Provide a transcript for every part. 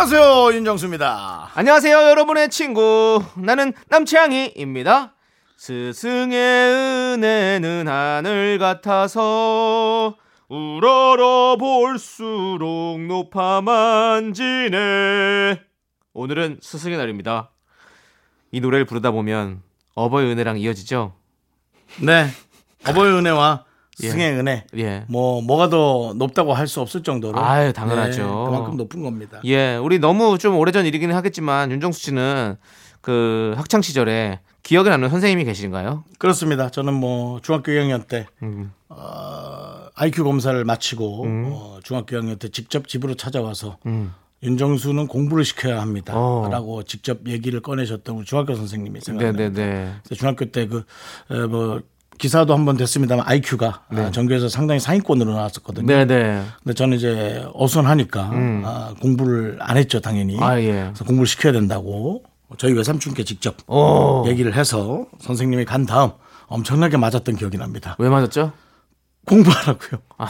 안녕하세요 윤정수입니다. 안녕하세요, 여러분의 친구. 나는 남창희입니다. 스승의 은혜는 하늘 같아서 우러러 볼수록 높아만 지네. 오늘은 스승의 날입니다. 이 노래를 부르다 보면 어버이 은혜랑 이어지죠? 네 어버이 은혜와 승의 은혜 예. 뭐 뭐가 더 높다고 할 수 없을 정도로 아유, 당연하죠. 네, 그만큼 높은 겁니다. 예, 우리 너무 좀 오래전 일이긴 하겠지만 윤정수 씨는 그 학창 시절에 기억에 남는 선생님이 계신가요? 그렇습니다. 저는 뭐 중학교 2학년 때 음. 어, IQ 검사를 마치고 어, 중학교 2학년 때 직접 집으로 찾아와서 음. 윤정수는 공부를 시켜야 어. 합니다라고 직접 얘기를 꺼내셨던 우리 중학교 선생님이 생각납니다. 네네네. 그래서 중학교 때 그 뭐 기사도 한 번 됐습니다만 IQ가 전교에서 상당히 상위권으로 나왔었거든요. 네네. 근데 저는 이제 어수선하니까 아, 공부를 안 했죠 당연히. 음. 아, 예. 그래서 공부를 시켜야 된다고 저희 외삼촌께 직접 오. 얘기를 해서 선생님이 간 다음 엄청나게 맞았던 기억이 납니다. 왜 맞았죠? 공부하라고요. 아.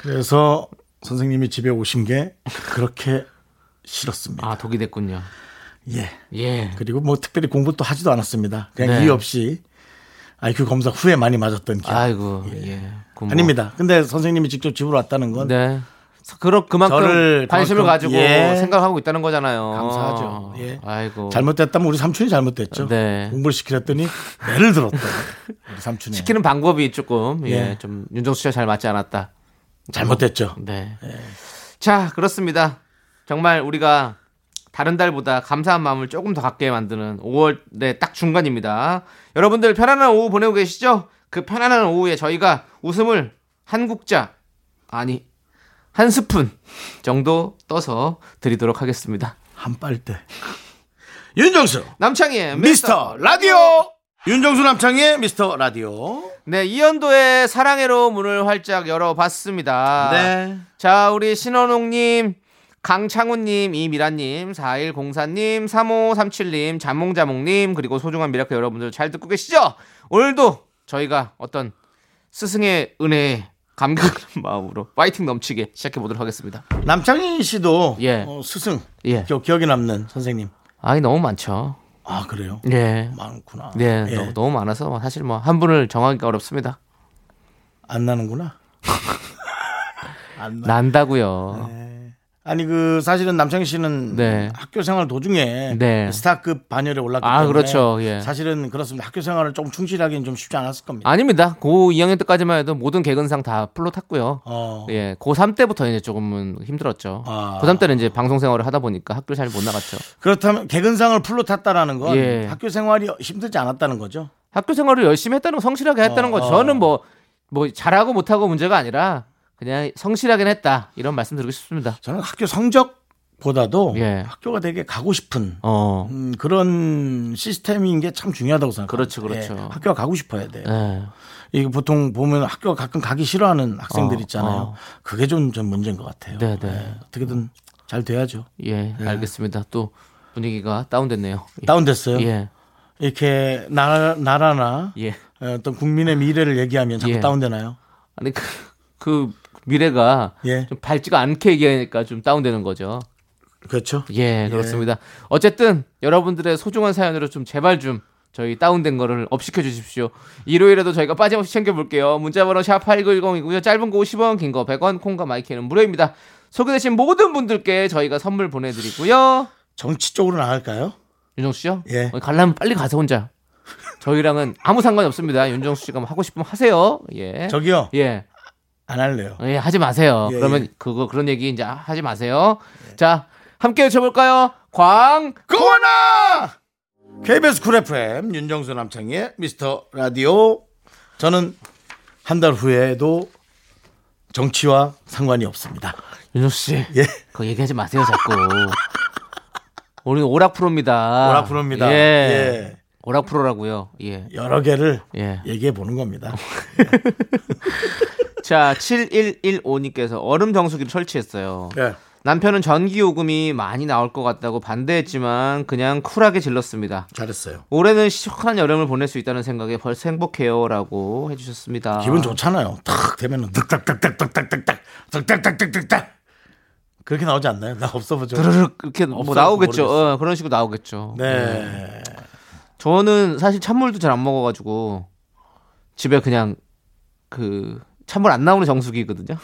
그래서 선생님이 집에 오신 게 그렇게 싫었습니다. 아, 독이 됐군요. 예. 예. 그리고 뭐 특별히 공부 또 하지도 않았습니다. 그냥 네. 이유 없이 IQ 검사 후에 많이 맞았던 기억. 아이고, 예. 그 뭐- 아닙니다. 근데 선생님이 직접 집으로 왔다는 건 네. 그럼 그만큼 저를 관심을 가지고 예. 생각하고 있다는 거잖아요. 감사하죠. 예. 아이고. 잘못됐다면 우리 삼촌이 잘못됐죠. 네. 공부를 시키랬더니 매를 들었다. 우리 삼촌이. 시키는 방법이 조금 예, 예. 좀 윤정수 씨와 잘 맞지 않았다. 잘못됐죠. 네. 자, 그렇습니다. 정말 우리가 다른 달보다 감사한 마음을 조금 더 갖게 만드는 5월의 딱 중간입니다. 여러분들 편안한 오후 보내고 계시죠? 그 편안한 오후에 저희가 웃음을 한 국자 아니 한 스푼 정도 떠서 드리도록 하겠습니다. 한 빨대. 윤정수 남창희의 미스터 라디오. 윤정수 남창희의 미스터 라디오. 네, 이연도의 사랑해로 문을 활짝 열어봤습니다. 네. 자, 우리 신원웅님, 강창훈님, 이미라님, 4104님, 3537님, 자몽자몽님, 그리고 소중한 미라클 여러분들 잘 듣고 계시죠? 오늘도 저희가 어떤 스승의 은혜에 감격하는 마음으로 파이팅 넘치게 시작해 보도록 하겠습니다. 남창희 씨도 예. 어, 스승 예. 기, 기억에 남는 선생님. 아이, 너무 많죠. 아 그래요? 예. 많구나. 네, 예. 너- 너무 많아서 사실 뭐 한 분을 정하기가 어렵습니다. 안 나는구나. 안 나. 난다고요. 아니 그 사실은 남창희 씨는 네. 학교 생활 도중에 네. 스타급 반열에 올랐기 아, 때문에 그렇죠. 예. 사실은 그렇습니다. 학교 생활을 조금 충실하기는 좀 쉽지 않았을 겁니다. 아닙니다. 고 2학년 때까지만 해도 모든 개근상 다 풀로 탔고요. 어. 예, 고3 때부터 이제 조금은 힘들었죠. 아. 고3 때는 이제 방송 생활을 하다 보니까 학교 잘 못 나갔죠. 그렇다면 개근상을 풀로 탔다라는 건 예. 학교 생활이 힘들지 않았다는 거죠. 학교 생활을 열심히 했다는 거, 성실하게 했다는 어, 거죠. 어. 저는 뭐, 뭐 잘하고 못하고 문제가 아니라 그냥 성실하긴 했다. 이런 말씀 드리고 싶습니다. 저는 학교 성적 보다도 예. 학교가 되게 가고 싶은 어. 음, 그런 시스템인 게 참 중요하다고 생각합니다. 그렇죠, 그렇죠. 예, 학교가 가고 싶어야 돼요. 예. 이게 보통 보면 학교가 가끔 가기 싫어하는 학생들 어, 있잖아요. 어. 그게 좀, 좀 문제인 것 같아요. 네, 네. 예, 어떻게든 잘 돼야죠. 예, 알겠습니다. 또 분위기가 다운됐네요. 예. 다운됐어요. 예. 이렇게 나라, 나라나 예. 어떤 국민의 미래를 얘기하면 자꾸 예. 다운되나요? 아니 그, 그 미래가 예. 좀 밝지가 않게 얘기하니까 좀 다운되는 거죠. 그렇죠. 예, 그렇습니다. 어쨌든 여러분들의 소중한 사연으로 좀 제발 좀 저희 다운된 거를 업시켜 주십시오. 일요일에도 저희가 빠짐없이 챙겨볼게요. 문자번호 샵8910이고요. 짧은 거 50원, 긴 거 100원, 콩과 마이크는 무료입니다. 소개되신 모든 분들께 저희가 선물 보내드리고요. 정치 쪽으로 나갈까요? 윤정수 씨요? 예. 어, 갈라면 빨리 가서 혼자. 저희랑은 아무 상관이 없습니다. 윤정수 씨가 뭐 하고 싶으면 하세요. 예. 저기요. 예. 안 할래요. 예, 하지 마세요. 예, 그러면 예. 그거 그런 얘기 이제 하지 마세요. 자, 함께 외쳐볼까요? 광 고원아! KBS 쿨 FM 윤정수 남창희의 미스터 라디오. 저는 한 달 후에도 정치와 상관이 없습니다. 윤정수 씨. 예. 그거 얘기하지 마세요, 자꾸. 우리 오락 프로입니다. 오락 프로입니다. 예. 예. 오락 프로라고요. 예. 여러 개를 예. 얘기해 보는 겁니다. 자, 7115님께서 얼음 정수기를 설치했어요. 예. 남편은 전기 요금이 많이 나올 것 같다고 반대했지만 그냥 쿨하게 질렀습니다. 잘했어요. 올해는 시원한 여름을 보낼 수 있다는 생각에 벌써 행복해요라고 해주셨습니다. 기분 좋잖아요. 탁 되면은 득딱딱딱딱딱딱딱 득딱딱딱딱딱 그렇게 나오지 않나요? 나 없어 보죠. 드르륵 이렇게 뭐 나오겠죠. 어, 그런 식으로 나오겠죠. 네. 저는 사실 찬물도 잘 안 먹어가지고 집에 그냥 그 찬물 안 나오는 정수기거든요.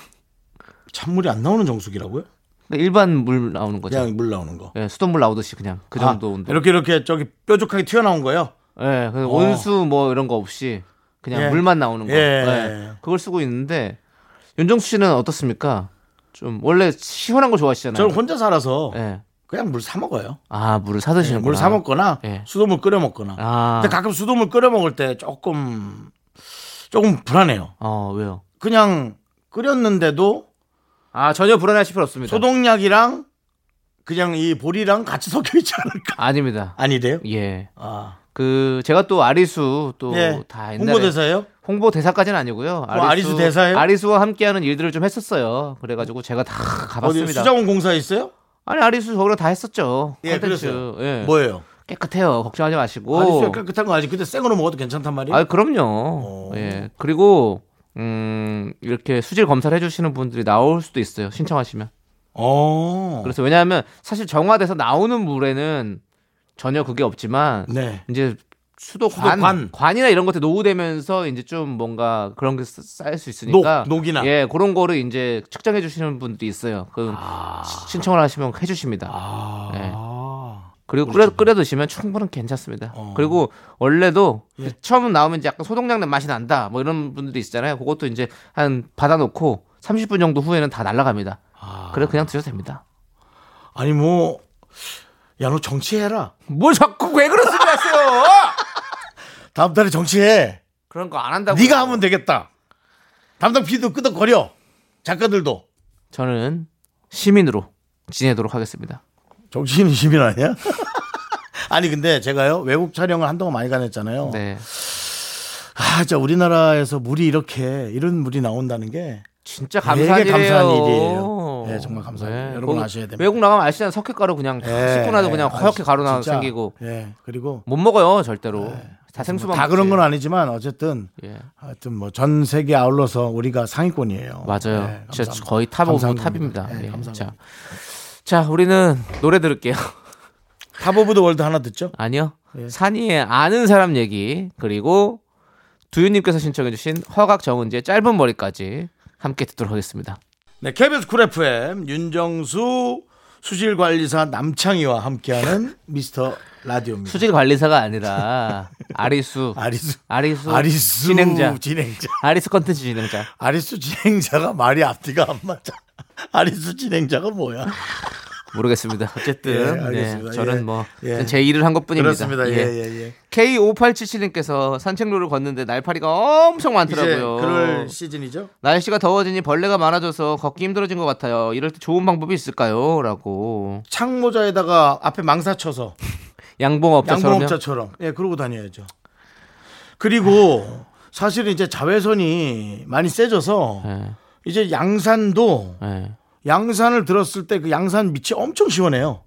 찬물이 안 나오는 정수기라고요? 그러니까 일반 물 나오는 거죠. 그냥 물 나오는 거. 예, 수돗물 나오듯이 그냥 그 아, 정도 온도. 이렇게 이렇게 저기 뾰족하게 튀어나온 거요? 예, 그 어. 온수 뭐 이런 거 없이 그냥 예. 물만 나오는 거. 예. 예. 그걸 쓰고 있는데 윤정수 씨는 어떻습니까? 좀 원래 시원한 거 좋아하시잖아요. 저는 혼자 살아서 예. 그냥 물 사 먹어요. 아 물을 사 드시는 물사 먹거나 예. 수돗물 끓여 먹거나. 아, 근데 가끔 수돗물 끓여 먹을 때 조금 조금 불안해요. 어 왜요? 그냥 끓였는데도 아 전혀 불안하실 필요 없습니다. 소독약이랑 그냥 이 볼이랑 같이 섞여 있지 않을까? 아닙니다. 아니래요? 예. 아. 그 제가 또 아리수 또 예. 다 옛날에 홍보대사예요? 홍보 대사까지는 아니고요. 아리수 대사예요? 아리수와 함께하는 일들을 좀 했었어요. 그래가지고 제가 다 가봤습니다. 수자원 공사에 있어요? 아니 아리수 저기랑 다 했었죠. 예. 그랬어요. 예. 뭐예요? 깨끗해요. 걱정하지 마시고. 아리수 깨끗한 거 아직 근데 생으로 먹어도 괜찮단 말이에요? 아 그럼요. 예. 그리고 음 이렇게 수질 검사를 해주시는 분들이 나올 수도 있어요. 신청하시면. 어. 그래서 왜냐하면 사실 정화돼서 나오는 물에는 전혀 그게 없지만 네. 이제 수도관, 수도관. 관이나 이런 것들 노후되면서 이제 좀 뭔가 그런 게 쌓일 수 있으니까 녹, 녹이나. 예 그런 거를 이제 측정해 주시는 분들이 있어요. 그 시- 신청을 하시면 해주십니다. 아. 예. 그리고 끓여, 끓여 드시면 충분히 괜찮습니다. 어. 그리고 원래도 예. 처음 나오면 이제 약간 소독약 낸 맛이 난다. 뭐 이런 분들이 있잖아요. 그것도 이제 한 받아놓고 30분 정도 후에는 다 날아갑니다. 아. 그래 그냥 드셔도 됩니다. 아니 뭐 야 너 정치해라. 뭘 자꾸 왜 그러시고 하세요? 다음 달에 정치해. 그런 거 안 한다고. 네가 하면 되겠다. 담당 PD도 끄덕거려. 작가들도. 저는 시민으로 지내도록 하겠습니다. 정치인 시민 아니야? 아니 근데 제가요 외국 촬영을 한동안 많이 다녔잖아요. 네. 아, 진짜 우리나라에서 물이 이렇게 이런 물이 나온다는 게 진짜 감사한 일이에요. 감사한 일이에요. 네, 정말 감사해요. 여러분 거기 아셔야 됩니다. 외국 나가면 아시잖아요. 석회가루 그냥 예, 씻고 나도 그냥 예, 허옇게 아, 가루 나. 생기고 예. 그리고 못 먹어요 절대로. 다 생수만 다 그런. 건 아니지만 어쨌든 예. 하여튼 뭐 전 세계 아울러서 우리가 상위권이에요. 맞아요. 네, 진짜. 거의 top of. top입니다. 네, 예. 감사합니다. 자, 자, 우리는 노래 들을게요. Top of the World 하나 듣죠? 아니요. 예. 산이의 아는 사람 얘기 그리고 두유님께서 신청해주신 허각 정은지의 짧은 머리까지 함께 듣도록 하겠습니다. 네, KBS 쿨 FM 윤정수 수질 관리사 남창희와 함께하는 미스터 라디오입니다. 수질 관리사가 아니라 아리수 아리수 아리수, 아리수 진행자 진행자 아리수 컨텐츠 진행자 아리수 진행자가 말이 앞뒤가 안 맞아. 아리수 진행자가 뭐야? 모르겠습니다. 어쨌든 예, 네. 저는 예. 뭐 예. 제 일을 한 것뿐입니다. 그렇습니다. 예, 예, 예. K5877님께서 산책로를 걷는데 날파리가 엄청 많더라고요. 그럴 시즌이죠? 날씨가 더워지니 벌레가 많아져서 걷기 힘들어진 것 같아요. 이럴 때 좋은 방법이 있을까요? 라고 창모자에다가 앞에 망사 쳐서 양봉업자처럼요. 양봉업자처럼 예 그러고 다녀야죠. 그리고 사실은 이제 자외선이 많이 세져서 예, 이제 양산도 예. 양산을 들었을 때 그 양산 밑이 엄청 시원해요.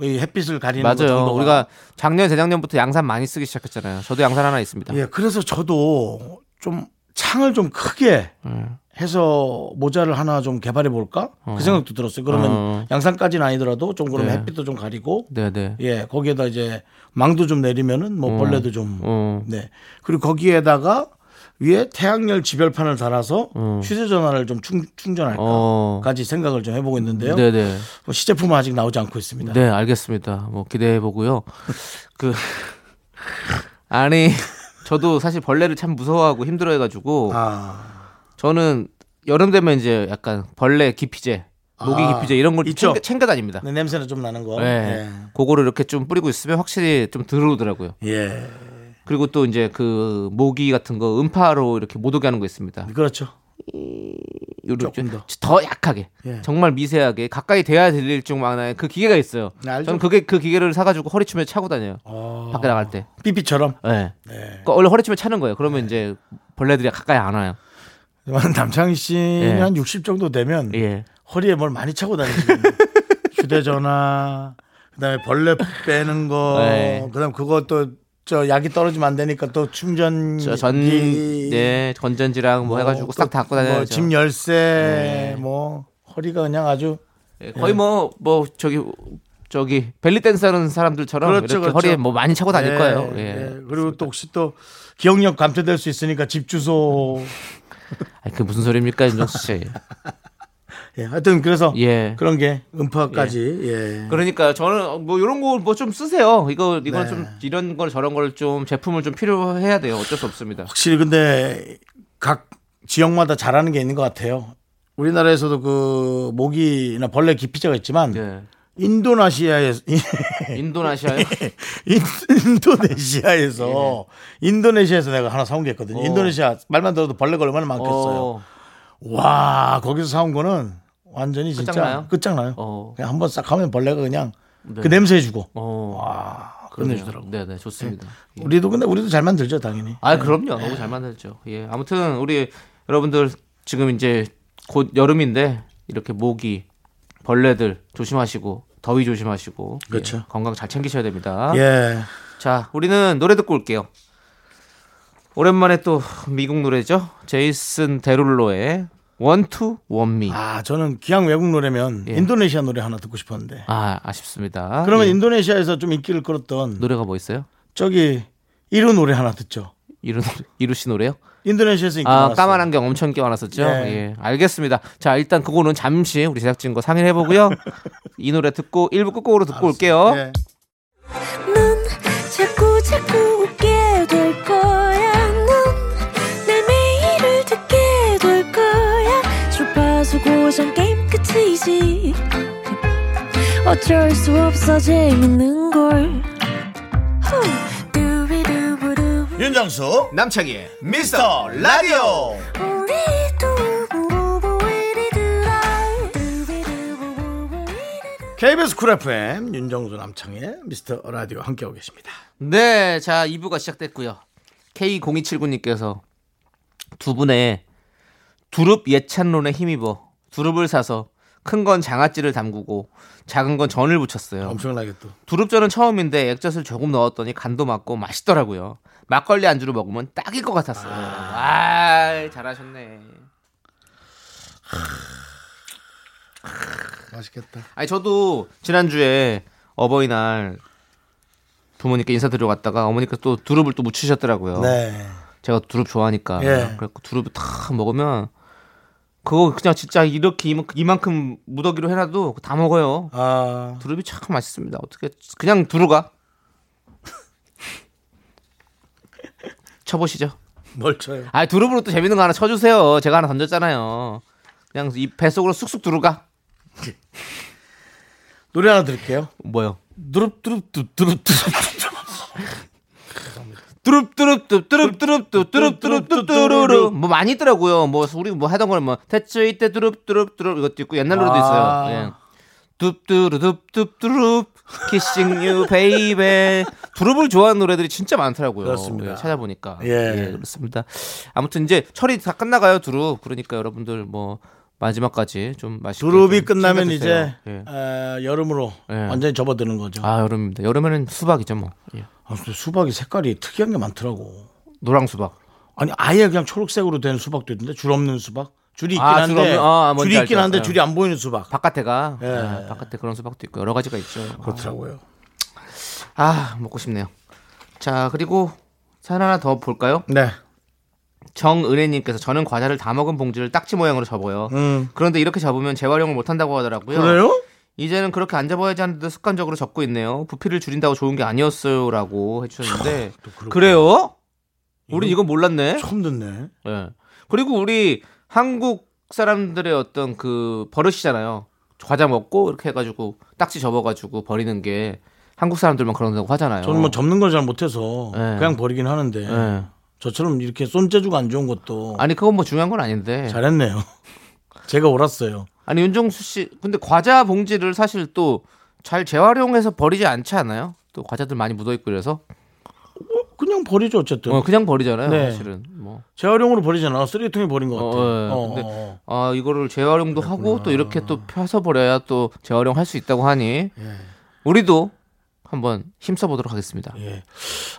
이 햇빛을 가리는 것 맞아요. 정도가. 우리가 작년 재작년부터 양산 많이 쓰기 시작했잖아요. 저도 양산 하나 있습니다. 예 그래서 저도 좀 창을 좀 크게 음. 해서 모자를 하나 좀 개발해 볼까 그 생각도 들었어요. 그러면 어. 양산까지는 아니더라도 좀 그러면 네. 햇빛도 좀 가리고 네 네. 예 거기에다 이제 망도 좀 내리면은 뭐 벌레도 좀 어. 네. 그리고 거기에다가 위에 태양열 지별판을 달아서 음. 휴대 전화를 좀 충, 충전할까까지 어. 생각을 좀 해보고 있는데요. 네네. 뭐 시제품은 아직 나오지 않고 있습니다. 네, 알겠습니다. 뭐 기대해 보고요. 그 아니 저도 사실 벌레를 참 무서워하고 힘들어해가지고 아, 저는 여름 되면 이제 약간 벌레 기피제, 모기 아, 기피제 이런 걸. 챙겨, 챙겨 다닙니다. 네, 냄새는 좀 나는 거. 네. 그거를 이렇게 좀 뿌리고 있으면 확실히 좀 들어오더라고요. 예. 예. 그리고 또 이제 그 모기 같은 거 음파로 이렇게 못 오게 하는 거 있습니다. 그렇죠. 조금 더. 더 약하게 예. 정말 미세하게 가까이 대야 들릴 중만의 그 기계가 있어요. 네, 알죠. 저는 그게 그 기계를 사가지고 허리춤에 차고 다녀요. 어. 밖에 나갈 때. 삐삐처럼. 네. 네. 그러니까 원래 허리춤에 차는 거예요. 그러면 이제 벌레들이 가까이 안 와요. 남창희 씨는 예. 한60 정도 되면 예. 허리에 뭘 많이 차고 다니시는 휴대전화, 그다음에 벌레 빼는 거, 네. 그다음 그것도 저 약이 떨어지면 안 되니까 또 충전 저 전, 네, 건전지랑 뭐, 해가지고 싹다 갖고 다녀야죠. 집 열쇠, 뭐 허리가 그냥 아주 예, 거의 뭐, 뭐, 저기, 저기, 벨리 댄스 하는 사람들처럼 그렇죠, 이렇게 그렇죠. 허리에 뭐 많이 차고 다닐 예, 거예요. 예. 예. 그리고 또 혹시 또 기억력 감퇴될 수 있으니까 집 주소. 아니, 그게 무슨 소리입니까, 윤정수 씨. 예, 하여튼 그래서 예. 그런 게 음파까지 예. 그러니까 저는 뭐 이런 거 뭐 좀 쓰세요. 이거 이건 네. 좀 이런 걸 저런 걸 좀 제품을 좀 필요해야 돼요. 어쩔 수 없습니다. 확실히 근데 각 지역마다 잘하는 게 있는 것 같아요. 우리나라에서도 그 모기나 벌레 기피제가 있지만 예. 인도네시아에서 인도네시아요? 인- 인도네시아에서 인도네시아에서 내가 하나 사온 게 있거든요. 어. 인도네시아 말만 들어도 벌레가 얼마나 많겠어요. 어, 와 거기서 사온 거는 완전히 진짜 끝장나요? 끝장나요. 어. 그냥 한번 싹 하면 벌레가 그냥 네. 그 냄새 해주고 어. 와. 끝내주더라고. 네, 네, 좋습니다. 예. 우리도 근데 우리도 잘 만들죠 당연히. 아, 그럼요. 너무 잘 만들죠. 예. 아무튼 우리 여러분들 지금 이제 곧 여름인데 이렇게 모기, 벌레들 조심하시고 더위 조심하시고 예, 그렇죠. 건강 잘 챙기셔야 됩니다. 예. 자, 우리는 노래 듣고 올게요. 오랜만에 또 미국 노래죠. 제이슨 데룰로의 원투 원미. 아 저는 기왕 외국 노래면 예. 인도네시아 노래 하나 듣고 싶었는데. 아, 아쉽습니다. 그러면 예. 인도네시아에서 좀 인기를 끌었던 노래가 뭐 있어요? 저기 이루 노래 하나 듣죠. 이루 이루 씨 노래요? 인도네시아에서 인기 아, 많았어요. 까만 안경 엄청 껴안았었죠. 예. 예. 알겠습니다. 자, 일단 그거는 잠시 우리 제작진과 상의해 보고요. 이 노래 듣고 1부 끝곡으로 듣고 올게요. 예. 끝이지. 어쩔 수 없어 재밌는 걸. 윤정수 남창희의 미스터 라디오. KBS 쿨 FM 윤정수 남창희의 미스터 라디오 함께하고 계십니다. 네, 자 2부가 시작됐고요. K0279님께서 두 분의 두릅 예찬론에 힘입어 두릅을 사서 큰 건 장아찌를 담그고 작은 건 전을 부쳤어요. 엄청나게 또. 두릅전은 처음인데 액젓을 조금 넣었더니 간도 맞고 맛있더라고요. 막걸리 안주로 먹으면 딱일 것 같았어요. 아, 잘하셨네. 맛있겠다. 아니 저도 지난주에 어버이날 부모님께 인사드리러 갔다가 어머니께서 또 두릅을 또 무치셨더라고요. 네. 제가 두릅 좋아하니까 예. 그래서 두릅을 탁 먹으면 그거 그냥 진짜 이렇게 이만- 이만큼 무더기로 해놔도 다 먹어요. 아, 두릅이 참 맛있습니다. 어떻게 그냥 두루가 쳐보시죠. 뭘 쳐요? 아 두릅으로 또 재밌는 거 하나 쳐주세요. 제가 하나 던졌잖아요. 그냥 이 뱃속으로 쑥쑥 두루가 노래 하나 들을게요. 뭐요? 두릅 두릅 두릅 두릅 두릅. 뚜룹뚜룹뚜뚜룹뚜룹뚜뚜룹뚜룹뚜뚜루루 뭐 많이 있더라고요. 뭐 우리 뭐 하던 걸뭐 태초 이때 뚜룹뚜룹뚜룹 이것도 있고 옛날 노래도 있어요. 예. 뚜뚜루룹뚜뚜룹 kissing you baby 두릅을 좋아하는 노래들이 진짜 많더라고요. 그렇습니다. 찾아보니까 예. 예 그렇습니다. 아무튼 이제 철이 다 끝나가요 두릅. 그러니까 여러분들 뭐 마지막까지 좀 맛있게 두릅이 좀 끝나면 이제 예. 어, 여름으로 예. 완전히 접어드는 거죠. 아 여름입니다. 여름에는 수박이죠 뭐. 예. 아, 수박이 색깔이 특이한 게 많더라고. 노랑 수박. 아니 아예 그냥 초록색으로 된 수박도 있는데 줄 없는 수박? 줄이 있긴 아, 한데 줄 없는- 아, 줄이 있긴 알죠. 한데 예. 줄이 안 보이는 수박. 바깥에가 예. 예, 바깥에 그런 수박도 있고 여러 가지가 있죠. 그렇더라고요. 아 먹고 싶네요. 자 그리고 사연 하나 더 볼까요? 네. 정은혜님께서 저는 과자를 다 먹은 봉지를 딱지 모양으로 접어요. 음. 그런데 이렇게 접으면 재활용을 못 한다고 하더라고요. 그래요? 이제는 그렇게 안 접어야지 하는데 습관적으로 접고 있네요. 부피를 줄인다고 좋은 게 아니었어요라고 해주셨는데 그렇구나. 그래요? 우리 이건 몰랐네. 처음 듣네. 예. 그리고 우리 한국 사람들의 어떤 그 버릇이잖아요. 과자 먹고 이렇게 해가지고 딱지 접어가지고 버리는 게 한국 사람들만 그런다고 하잖아요. 저는 뭐 접는 걸 잘 못해서 네. 그냥 버리긴 하는데 예. 저처럼 이렇게 손재주가 안 좋은 것도 아니 그건 뭐 중요한 건 아닌데. 잘했네요. 제가 옳았어요. 아니 윤정수 씨 근데 과자 봉지를 사실 또 잘 재활용해서 버리지 않지 않아요? 또 과자들 많이 묻어 있고 그래서 그냥 버리죠 어쨌든. 어, 그냥 버리잖아요. 네. 사실은 뭐. 재활용으로 버리잖아. 쓰레기통에 버린 것 같아. 어, 예. 어, 근데 어, 아 이거를 재활용도 하고 또 이렇게 또 펴서 버려야 또 재활용할 수 있다고 하니 우리도 한번 힘써 보도록 하겠습니다. 예.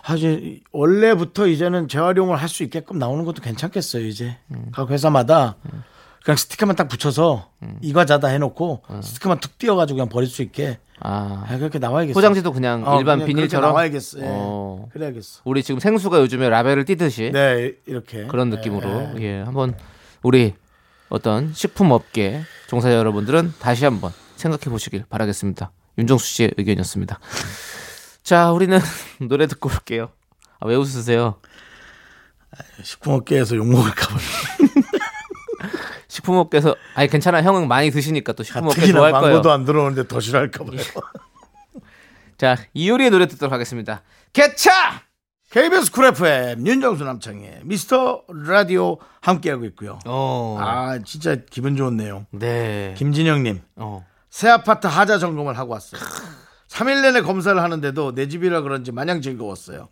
사실 원래부터 이제는 재활용을 할 수 있게끔 나오는 것도 괜찮겠어요. 이제 음. 각 회사마다 그냥 스티커만 딱 붙여서 이 과자다 해놓고 스티커만 툭 띄어가지고 그냥 버릴 수 있게 아 아, 그렇게 나와야겠어. 포장지도 그냥 어, 일반 그냥 비닐처럼 나와야겠어. 예. 어. 그래야겠어. 우리 지금 생수가 요즘에 라벨을 띄듯이 네, 이렇게 그런 느낌으로 예 한번 우리 어떤 식품 업계 종사자 여러분들은 다시 한번 생각해 보시길 바라겠습니다. 윤정수 씨의 의견이었습니다. 자, 우리는 노래 듣고 올게요. 아, 왜 웃으세요? 식품업계에서 욕 먹을까 봐. 식품업계에서 아니 괜찮아 형은 많이 드시니까 또 식품업계 특히나 좋아할 거예요. 광고도 안 들어오는데 더 싫어할까 봐요. 자, 이효리의 노래 듣도록 하겠습니다. 개차! KBS 쿨 FM 윤정수 남창희의 미스터 라디오 함께하고 있고요. 어. 아 진짜 기분 내용. 네. 김진영님 어. 새 아파트 하자 점검을 하고 왔어요. 3일 내내 검사를 하는데도 내 집이라 그런지 마냥 즐거웠어요.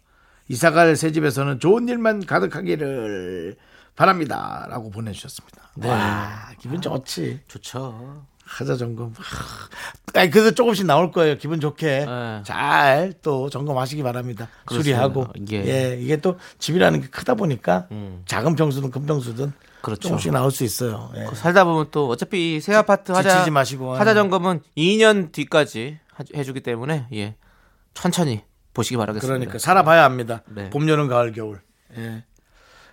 이사갈 새 집에서는 좋은 일만 가득하기를 바랍니다. 라고 보내주셨습니다. 와, 기분 좋지. 좋죠. 하자 점검. 하, 아니, 그래도 조금씩 나올 거예요. 기분 좋게. 네. 잘또 점검하시기 바랍니다. 그렇습니다. 수리하고. 예. 예. 이게 또 집이라는 게 크다 보니까 작은 평수든 큰 평수든 그렇죠. 조금씩 나올 수 있어요. 예. 살다 보면 또 어차피 새 아파트 하자 마시고. 하자 점검은 2년 뒤까지 하- 해주기 때문에 예 천천히 보시기 바라겠습니다. 그러니까 살아봐야 합니다. 네. 봄, 여름, 가을, 겨울. 예.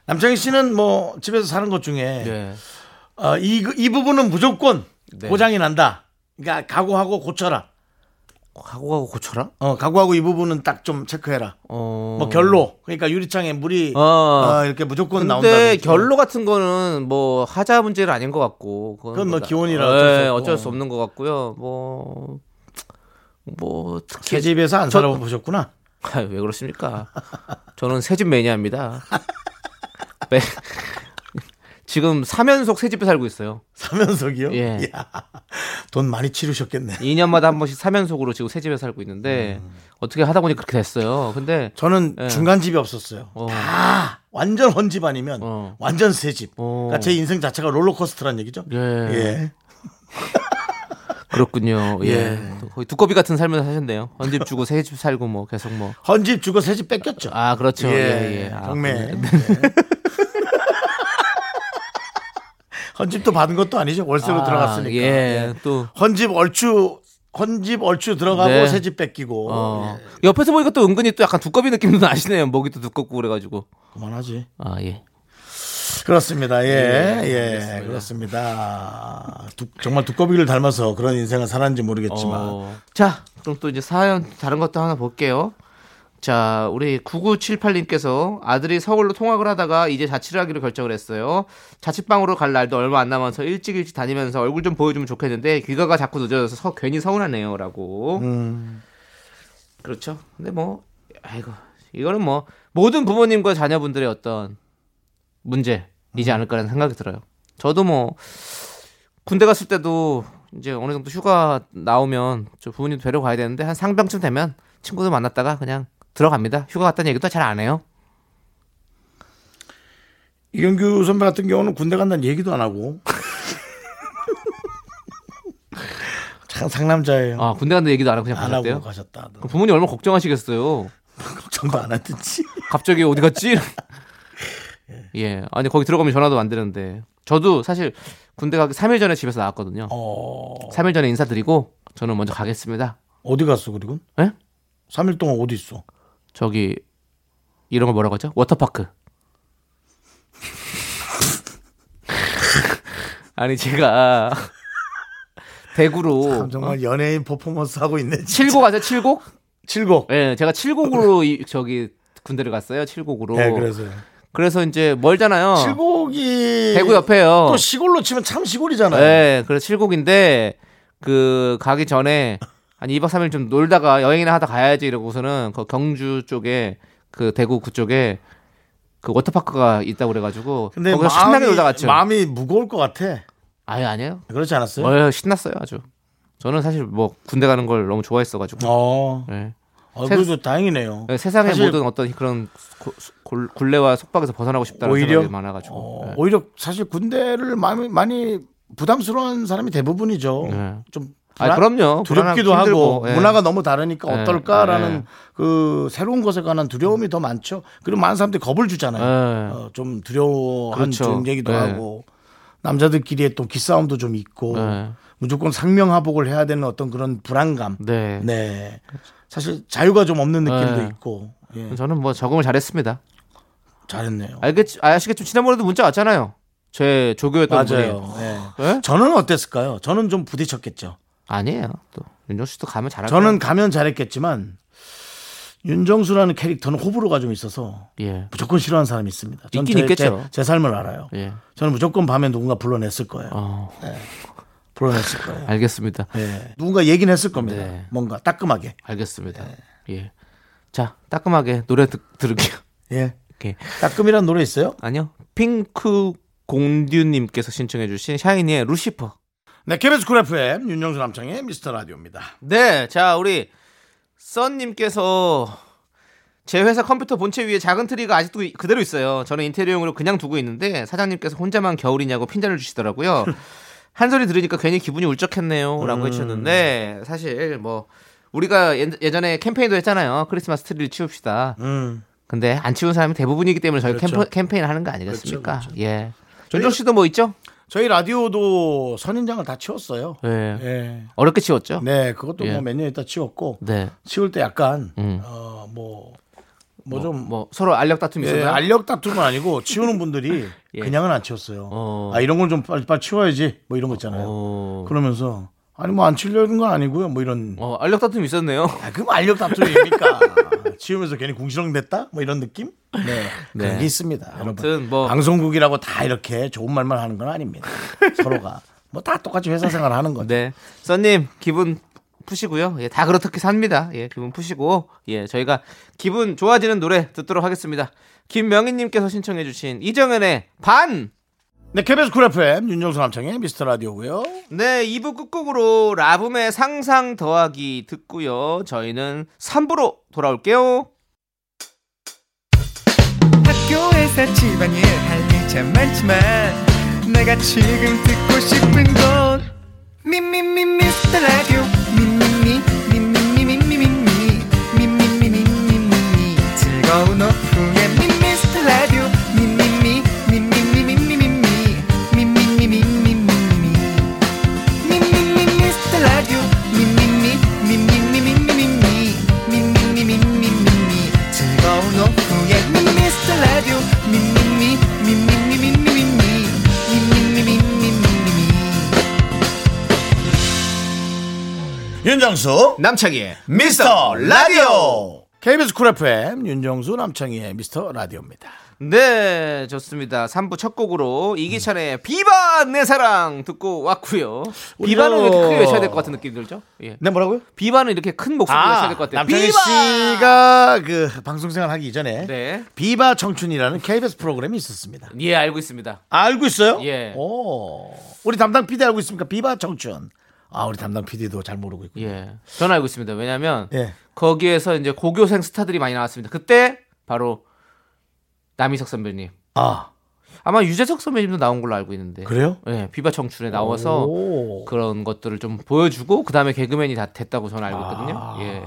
남창희 씨는 뭐 집에서 사는 것 중에 예. 어, 이, 이 부분은 무조건 네. 고장이 난다. 그러니까 각오하고 고쳐라. 하고 고쳐라? 어, 각오하고 이 부분은 딱 좀 체크해라. 어. 뭐 결로. 그러니까 유리창에 물이 어. 어, 이렇게 무조건 나온다. 근데 결로 같은 거는 뭐 하자 문제는 아닌 것 같고 그건 그건 뭐 나- 기온이라 예, 어쩔 수 없고. 어쩔 수 없는 것 같고요. 뭐. 뭐 특히 새 집에서 안 저- 살아보셨구나. 아, 왜 그러십니까? 저는 새집 매니아입니다. 매- 지금 3연속 새 집에 살고 있어요. 사면석이요? 예. 이야, 돈 많이 치르셨겠네. 2년마다 한 번씩 3연속으로 지금 새 집에 살고 있는데 음. 어떻게 하다 보니 그렇게 됐어요. 근데 저는 예. 중간 집이 없었어요. 어. 다 완전 헌집 아니면 어. 완전 새 집. 어. 그러니까 제 인생 자체가 롤러코스터란 얘기죠. 예. 예. 그렇군요. 예. 예. 또 거의 두꺼비 같은 삶을 사셨네요. 헌집 주고 새 집 살고 뭐 계속 뭐. 헌집 주고 새 집 뺏겼죠. 아, 그렇죠. 예, 예. 아, 경매. 네. 헌집도 받은 것도 아니죠. 월세로 아, 들어갔으니까. 예. 예. 또 헌집 얼추 헌집 얼추 들어가고 네. 새집 뺏기고. 어. 예. 옆에서 보니까 또 은근히 또 약간 두꺼비 느낌도 나시네요. 목이 또 두껍고 그래가지고. 그만하지. 아, 예. 그렇습니다. 예, 예, 알겠습니다. 그렇습니다. 두- 정말 두꺼비를 닮아서 그런 인생을 살았는지 모르겠지만. 어. 자, 그럼 또 이제 사연 다른 것도 하나 볼게요. 자, 우리 9978님께서 아들이 서울로 통학을 하다가 이제 자취를 하기로 결정을 했어요. 자취방으로 갈 날도 얼마 안 남아서 일찍 일찍 다니면서 얼굴 좀 보여주면 좋겠는데 귀가가 자꾸 늦어져서 서- 괜히 서운하네요. 라고. 음, 그렇죠. 근데 뭐, 아이고, 이거는 뭐, 모든 부모님과 자녀분들의 어떤 문제이지 않을까라는 생각이 들어요. 저도 뭐, 군대 갔을 때도 이제 어느 정도 휴가 나오면 저 부모님 뵈러 가야 되는데 한 상병쯤 되면 친구들 만났다가 그냥 들어갑니다. 휴가 갔다는 얘기도 잘 안 해요. 이경규 선배 같은 경우는 군대 간다는 얘기도 안 하고. 참 상남자예요. 아, 군대 간다는 얘기도 안 하고 그냥 안 하고 가셨대요? 가셨다. 그럼 부모님 얼마나 걱정하시겠어요. 걱정도 안 하든지. 갑자기 어디 갔지? 예. 아니, 거기 들어가면 전화도 안 되는데. 저도 사실 군대 가기 3일 전에 집에서 나왔거든요. 어, 3일 전에 인사드리고 저는 먼저 가겠습니다. 어디 갔어, 그리고? 예? 3일 동안 어디 있어? 저기 이런 걸 뭐라고 하죠? 워터파크. 아니 제가 대구로 참 정말 연예인 퍼포먼스 하고 있네. 진짜. 칠곡 아세요? 칠곡? 칠곡. 예, 제가 칠곡으로 이- 저기 군대를 갔어요. 칠곡으로. 네, 그래서. 그래서 이제 멀잖아요. 칠곡이. 대구 옆에요. 또 시골로 치면 참 시골이잖아요. 네, 그래서 칠곡인데 그 가기 전에 한 2박 3일 좀 놀다가 여행이나 하다 가야지 이러고서는 그 경주 쪽에 그 대구 그쪽에 그 워터파크가 있다고 그래가지고 근데 거기서 신나게 놀다 갔죠. 마음이 무거울 것 같아. 아예 아니에요. 그렇지 않았어요? 어, 신났어요 아주. 저는 사실 뭐 군대 가는 걸 너무 좋아했어가지고. 어. 예. 어, 그래도 다행이네요. 세상의 사실- 모든 어떤 그런 고- 골- 굴레와 속박에서 벗어나고 싶다는 오히려 생각이 많아가지고. 어, 예. 오히려 사실 군대를 많이, 많이 부담스러워하는 사람이 대부분이죠. 네. 좀 아, 그럼요. 두렵기도 하고 예. 문화가 너무 다르니까 예, 어떨까라는 예. 그 새로운 것에 관한 두려움이 더 많죠. 그리고 많은 사람들이 겁을 주잖아요. 예. 어, 좀 두려워한. 좀 얘기도 예. 하고 남자들끼리의 또 기싸움도 좀 있고 예. 무조건 상명하복을 해야 되는 어떤 그런 불안감. 네. 네. 사실 자유가 좀 없는 느낌도 네. 있고. 예. 저는 뭐 적응을 잘했습니다. 잘했네요. 알겠 아시겠죠? 지난번에도 문자 왔잖아요. 제 조교였던 맞아요. 분이. 예. 예? 저는 어땠을까요? 저는 좀 부딪혔겠죠. 아니에요. 또 윤정수 씨도 가면 잘할 저는. 가면 잘했겠지만 윤정수라는 캐릭터는 호불호가 좀 있어서 예. 무조건 싫어하는 사람이 있습니다. 전 있긴 제, 있겠죠. 제, 제 삶을 알아요. 예. 저는 무조건 밤에 누군가 불러냈을 거예요. 어, 불러냈을 거예요. 알겠습니다. 예. 누군가 얘기는 했을 겁니다. 네. 뭔가 따끔하게. 알겠습니다. 네. 예. 자, 따끔하게 노래 듣, 들을게요. 예. 이렇게. 따끔이란 노래 있어요? 아니요. 핑크 공듀님께서 신청해주신 샤이니의 루시퍼. 네, KBS 쿨 FM 윤정수 남창희의 미스터 라디오입니다. 네, 자 우리 썬님께서 제 회사 컴퓨터 본체 위에 작은 트리가 아직도 이- 그대로 있어요. 저는 인테리어용으로 그냥 두고 있는데 사장님께서 혼자만 겨울이냐고 핀잔을 주시더라고요. 한 소리 들으니까 괜히 기분이 울적했네요라고 해주셨는데 사실 뭐 우리가 예- 예전에 캠페인도 했잖아요. 크리스마스 트리를 치웁시다. 음. 근데 안 치운 사람이 대부분이기 때문에 저희 그렇죠. 캠페, 캠페인 하는 거 아니겠습니까? 그렇죠, 예. 존정 씨도 뭐 있죠? 저희 라디오도 선인장을 다 치웠어요. 예. 예. 어렵게 치웠죠? 네, 그것도 예. 뭐몇 년 있다 치웠고 네. 치울 때 약간 음. 어, 뭐 뭐 좀뭐 서로 알력 다툼이 예, 있었나요? 알력 다툼은 아니고 치우는 분들이 예. 그냥은 안 치웠어요. 어. 아 이런 걸 좀 빨리 빨리 치워야지 뭐 이런 거 있잖아요. 어. 그러면서 아니 뭐 안 치려는 건 아니고요. 뭐 이런 어, 알력 다툼이 있었네요. 아 그럼 알력 다툼입니까? 치우면서 괜히 궁시렁댔다 뭐 이런 느낌? 네, 그런 네. 게 있습니다. 아무튼 뭐- 방송국이라고 다 이렇게 좋은 말만 하는 건 아닙니다. 서로가 뭐 다 똑같이 회사 생활 하는 거죠. 네. 썬님, 기분 푸시고요. 예, 다 그렇게 삽니다. 예, 기분 푸시고. 예, 저희가 기분 좋아지는 노래 듣도록 하겠습니다. 김명희님께서 신청해주신 이정현의 반! 네, KBS 쿨 FM 윤정수 남창희의 미스터 라디오고요. 네, 2부 끝곡으로 라붐의 상상 더하기 듣고요. 저희는 3부로 돌아올게요. 학교에서 집안일 할일참 많지만 내가 지금 듣고 싶은 건 미미미 미스터 라디오 미미미 미미미 미미미 미미미 미미미 즐거운 오후 윤정수 남창희의 미스터 라디오. KBS 쿨 FM 윤정수 남창희의 미스터 라디오입니다. 네, 좋습니다. 3부 첫 곡으로 이기찬의 비바 내 사랑 듣고 왔고요. 비바는 우리도- 이렇게 크게 외쳐야 될 것 같은 느낌 들죠? 예. 네, 뭐라고요? 비바는 이렇게 큰 목소리로 외쳐야 될 것 같아요. 남창희 비바! 씨가 그 방송생활 하기 이전에 네. 비바 청춘이라는 KBS 프로그램이 있었습니다. 예, 알고 있습니다. 알고 있어요? 예. 오. 우리 담당 PD 알고 있습니까? 비바 청춘. 아, 우리 담당 PD도 잘 모르고 있군요. 예. 저는 알고 있습니다. 왜냐면 예. 거기에서 이제 고교생 스타들이 많이 나왔습니다. 그때 바로 남희석 선배님. 아, 아마 유재석 선배님도 나온 걸로 알고 있는데. 그래요? 예, 비바 청춘에 나와서 오. 그런 것들을 좀 보여주고 그 다음에 개그맨이 다 됐다고 저는 알고 있거든요. 아. 예.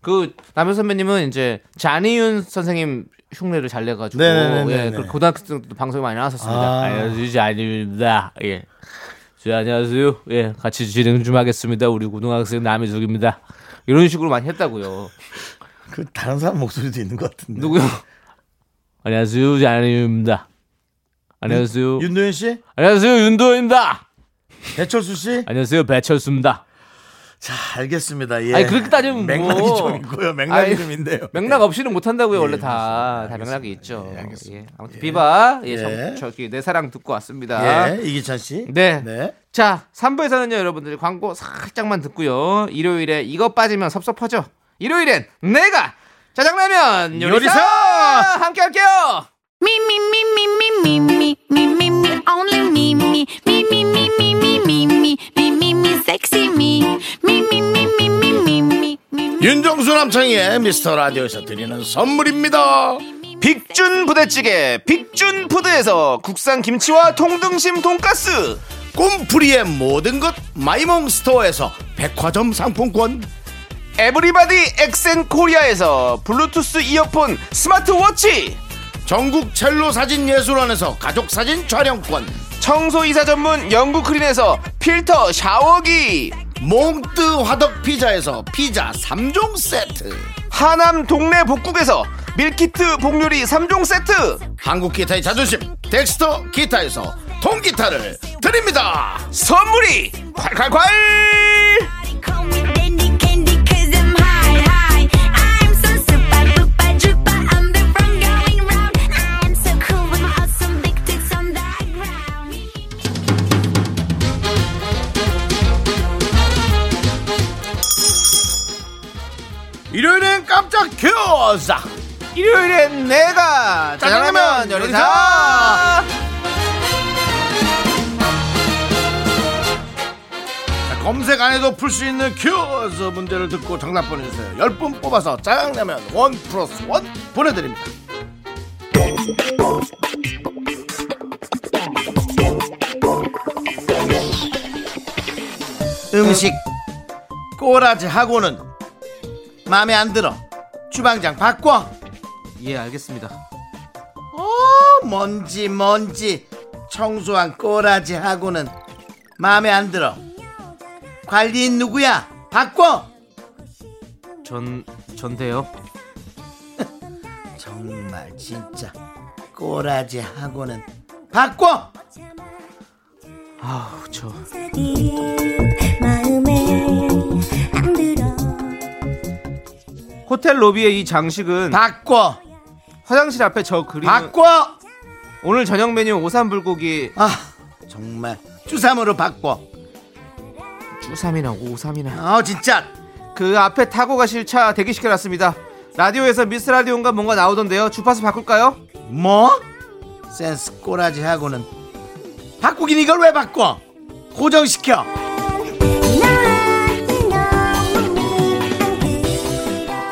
그 남현 선배님은 이제 잔이윤 선생님 흉내를 잘 내가지고 네네네네. 예, 그 고등학생 때도 방송에 많이 나왔었습니다. 아. 안녕하세요 잔이윤입니다. 예. 저 안녕하세요. 예, 같이 진행 좀 하겠습니다. 우리 고등학생 남희숙입니다. 이런 식으로 많이 했다고요. 그 다른 사람 목소리도 있는 것 같은데. 누구요? 안녕하세요 잔이윤입니다. 안녕하세요. 윤도현 씨? 안녕하세요 윤도입니다. 배철수 씨? 안녕하세요 배철수입니다. 자, 알겠습니다. 예. 아니, 그렇게 따지면 맥락이 뭐. 좀 있고요. 맥락이 아이, 좀 있는데요. 맥락 없이는 못 한다고요. 원래 예, 다. 그렇습니다. 다 맥락이. 있죠. 예, 알겠습니다. 예. 아무튼 비바 예, 예. 저, 저기 내 사랑 듣고 왔습니다. 예, 이기찬 씨. 네. 네. 자, 3부에서는요, 여러분들 광고 살짝만 듣고요. 일요일에 이거 빠지면 섭섭하죠. 일요일엔 내가 짜장라면 요리사, 요리사! 함께 할게요. Me, only me, sexy 미, 미, 미, 미, 미, 미, 미. 윤정수 남창희의 미스터 라디오에서 드리는 선물입니다. 빅준 부대찌개 빅준 푸드에서 국산 김치와 통등심 돈가스. 꿈풀이의 모든 것 마이몽스토어에서 백화점 상품권. 에브리바디 엑센 코리아에서 블루투스 이어폰 스마트워치. 전국 첼로 사진 예술원에서 가족 사진 촬영권. 청소이사 전문 영국 크린에서 필터 샤워기. 몽뜨 화덕 피자에서 피자 3종 세트. 하남 동네 복국에서 밀키트 복요리 3종 세트. 한국 기타의 자존심 덱스터 기타에서 통기타를 드립니다. 선물이 콸콸콸 퀴즈 일요일엔 내가 짜장라면 요리사 자, 검색 안 해도 풀 수 있는 퀴즈 문제를 듣고 정답 보내주세요. 10분 뽑아서 짜장라면 one plus one 보내드립니다. 음식 꼬라지 하고는 마음에 안 들어 주방장 바꿔 예 알겠습니다. 어 먼지 먼지. 청소한 꼬라지 하고는 마음에 안 들어. 관리인 누구야? 바꿔 전 전데요. 정말 진짜 꼬라지 하고는 바꿔 아우 저 호텔 로비의 이 장식은 바꿔. 화장실 앞에 저 그림은 바꿔. 오늘 저녁 메뉴 오삼 불고기. 아 정말. 주삼으로 바꿔. 쭈삼이나 오삼이나. 아 진짜. 그 앞에 타고 가실 차 대기시켜놨습니다. 라디오에서 미스 라디오인가 뭔가 나오던데요. 주파수 바꿀까요? 뭐? 센스 꼬라지 하고는. 바꾸긴 이걸 왜 바꿔? 고정시켜